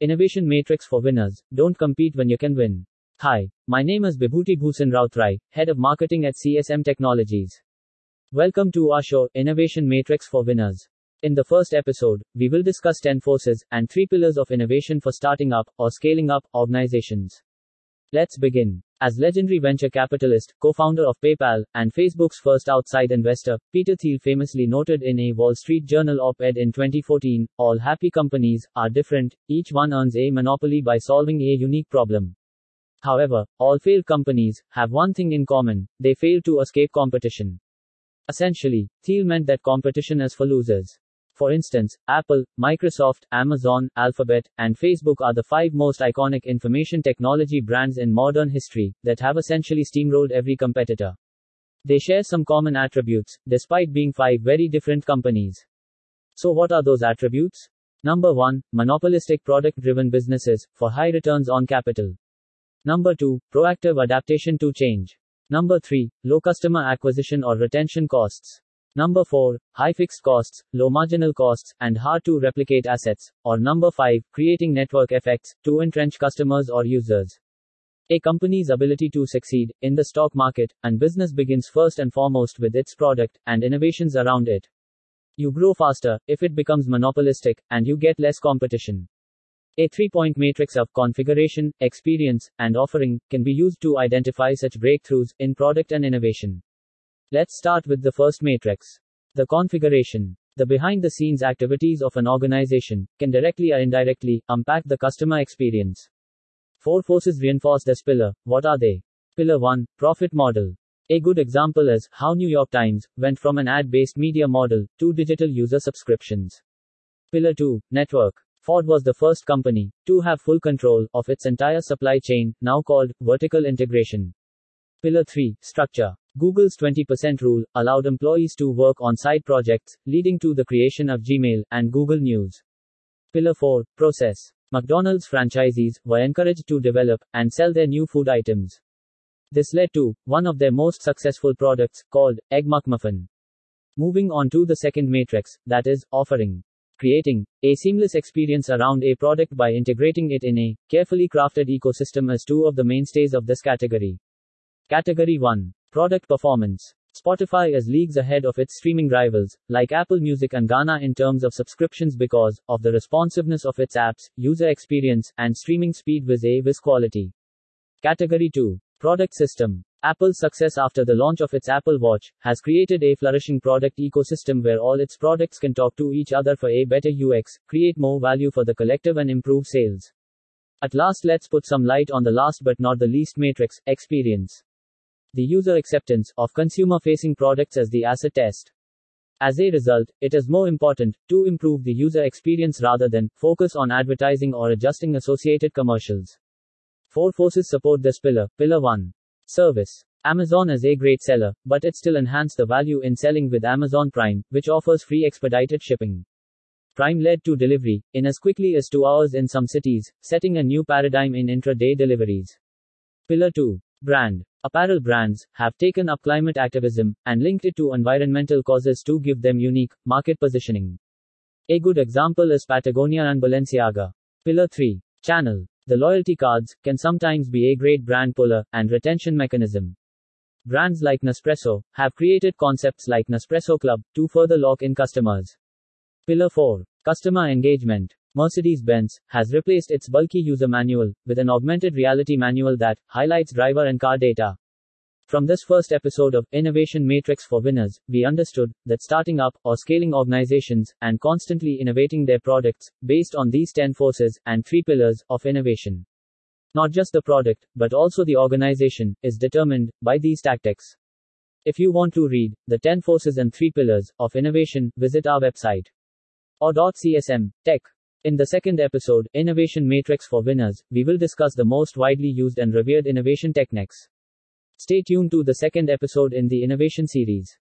Innovation Matrix for Winners. Don't compete when you can win. Hi, my name is Bibhuti Bhusan Rautrai, Head of Marketing at CSM Technologies. Welcome to our show, Innovation Matrix for Winners. In the first episode, we will discuss 10 forces and 3 pillars of innovation for starting up or scaling up organizations. Let's begin. As legendary venture capitalist, co-founder of PayPal, and Facebook's first outside investor, Peter Thiel famously noted in a Wall Street Journal op-ed in 2014, all happy companies are different, each one earns a monopoly by solving a unique problem. However, all failed companies have one thing in common, they fail to escape competition. Essentially, Thiel meant that competition is for losers. For instance, Apple, Microsoft, Amazon, Alphabet, and Facebook are the five most iconic information technology brands in modern history that have essentially steamrolled every competitor. They share some common attributes, despite being five very different companies. So, what are those attributes? Number 1. Monopolistic product driven businesses, for high returns on capital. Number 2. Proactive adaptation to change. Number 3. Low customer acquisition or retention costs. Number 4. High fixed costs, low marginal costs, and hard to replicate assets. Or number 5. Creating network effects to entrench customers or users. A company's ability to succeed in the stock market and business begins first and foremost with its product and innovations around it. You grow faster if it becomes monopolistic and you get less competition. A three point matrix of configuration, experience, and offering can be used to identify such breakthroughs in product and innovation. Let's start with the first matrix. The configuration. The behind the scenes activities of an organization can directly or indirectly impact the customer experience. Four forces reinforce this pillar. What are they? Pillar 1 Profit Model. A good example is how New York Times went from an ad based media model to digital user subscriptions. Pillar 2 Network. Ford was the first company to have full control of its entire supply chain, now called vertical integration. Pillar 3 Structure. Google's 20% rule allowed employees to work on side projects, leading to the creation of Gmail and Google News. Pillar 4 Process. McDonald's franchisees were encouraged to develop and sell their new food items. This led to one of their most successful products, called Egg McMuffin. Moving on to the second matrix, that is, offering. Creating a seamless experience around a product by integrating it in a carefully crafted ecosystem is two of the mainstays of this category. Category 1 Product performance. Spotify is leagues ahead of its streaming rivals, like Apple Music and Gaana, in terms of subscriptions because of the responsiveness of its apps, user experience, and streaming speed with a with quality. Category 2. Product system. Apple's success after the launch of its Apple Watch has created a flourishing product ecosystem where all its products can talk to each other for a better UX, create more value for the collective, and improve sales. At last, let's put some light on the last but not the least matrix experience the user acceptance of consumer facing products as the acid test. As a result, it is more important to improve the user experience rather than focus on advertising or adjusting associated commercials. Four forces support this pillar. Pillar 1 Service. Amazon is a great seller, but it still enhanced the value in selling with Amazon Prime, which offers free expedited shipping. Prime led to delivery in as quickly as 2 hours in some cities, setting a new paradigm in intra-day deliveries. Pillar 2 Brand. Apparel brands have taken up climate activism and linked it to environmental causes to give them unique market positioning. A good example is Patagonia and Balenciaga. Pillar 3 Channel. The loyalty cards can sometimes be a great brand puller and retention mechanism. Brands like Nespresso have created concepts like Nespresso Club to further lock in customers. Pillar 4 Customer engagement. Mercedes Benz has replaced its bulky user manual with an augmented reality manual that highlights driver and car data. From this first episode of Innovation Matrix for Winners, we understood that starting up or scaling organizations and constantly innovating their products based on these 10 forces and three pillars of innovation. Not just the product, but also the organization is determined by these tactics. If you want to read the 10 forces and three pillars of innovation, visit our website or.csm tech in the second episode, Innovation Matrix for Winners, we will discuss the most widely used and revered innovation techniques. Stay tuned to the second episode in the innovation series.